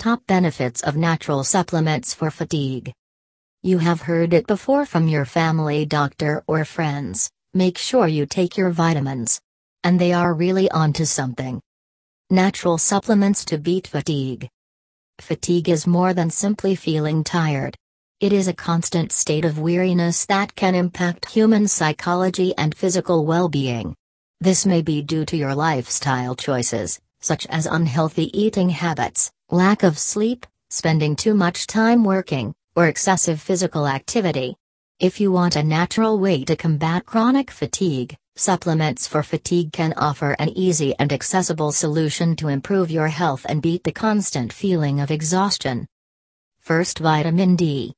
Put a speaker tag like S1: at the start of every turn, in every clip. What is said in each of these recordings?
S1: Top benefits of natural supplements for fatigue. You have heard it before from your family doctor or friends make sure you take your vitamins. And they are really onto something. Natural supplements to beat fatigue. Fatigue is more than simply feeling tired. It is a constant state of weariness that can impact human psychology and physical well being. This may be due to your lifestyle choices, such as unhealthy eating habits, lack of sleep, spending too much time working, or excessive physical activity. If you want a natural way to combat chronic fatigue, supplements for fatigue can offer an easy and accessible solution to improve your health and beat the constant feeling of exhaustion. First, vitamin D.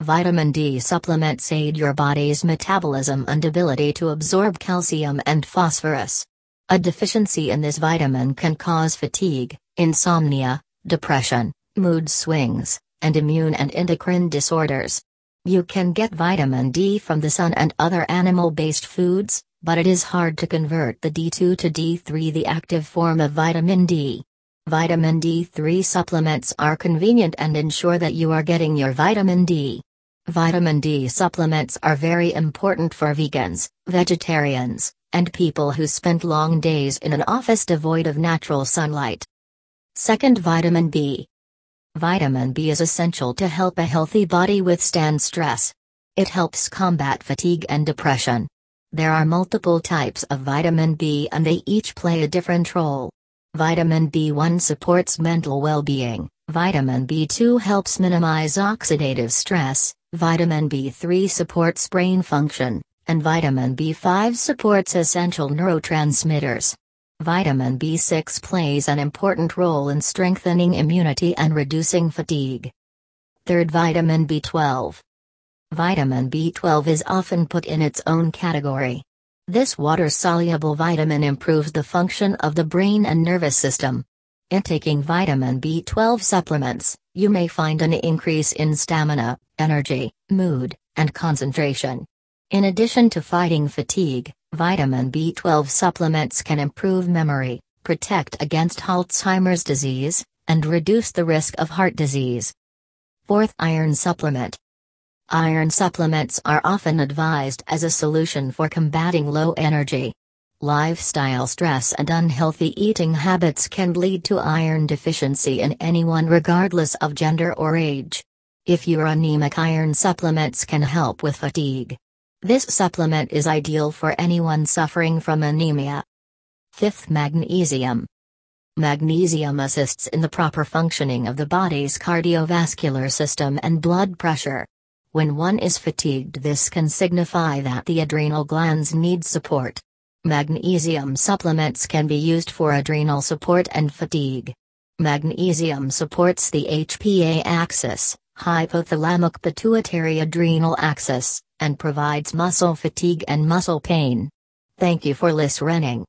S1: Vitamin D supplements aid your body's metabolism and ability to absorb calcium and phosphorus. A deficiency in this vitamin can cause fatigue, insomnia, depression, mood swings, and immune and endocrine disorders. You can get vitamin D from the sun and other animal based foods, but it is hard to convert the D2 to D3, the active form of vitamin D. Vitamin D3 supplements are convenient and ensure that you are getting your vitamin D. Vitamin D supplements are very important for vegans, vegetarians, and people who spend long days in an office devoid of natural sunlight. Second, vitamin B. Vitamin B is essential to help a healthy body withstand stress. It helps combat fatigue and depression. There are multiple types of vitamin B and they each play a different role. Vitamin B1 supports mental well being, vitamin B2 helps minimize oxidative stress, vitamin B3 supports brain function, and vitamin B5 supports essential neurotransmitters. Vitamin B6 plays an important role in strengthening immunity and reducing fatigue. Third, vitamin B12. Vitamin B12 is often put in its own category. This water soluble vitamin improves the function of the brain and nervous system. In taking vitamin B12 supplements, you may find an increase in stamina, energy, mood, and concentration. In addition to fighting fatigue, Vitamin B12 supplements can improve memory, protect against Alzheimer's disease, and reduce the risk of heart disease. Fourth, iron supplement. Iron supplements are often advised as a solution for combating low energy. Lifestyle stress and unhealthy eating habits can lead to iron deficiency in anyone regardless of gender or age. If you're anemic, iron supplements can help with fatigue. This supplement is ideal for anyone suffering from anemia. Fifth, magnesium. Magnesium assists in the proper functioning of the body's cardiovascular system and blood pressure. When one is fatigued, this can signify that the adrenal glands need support. Magnesium supplements can be used for adrenal support and fatigue. Magnesium supports the HPA axis, hypothalamic pituitary adrenal axis, and provides muscle fatigue and muscle pain. Thank you for listening.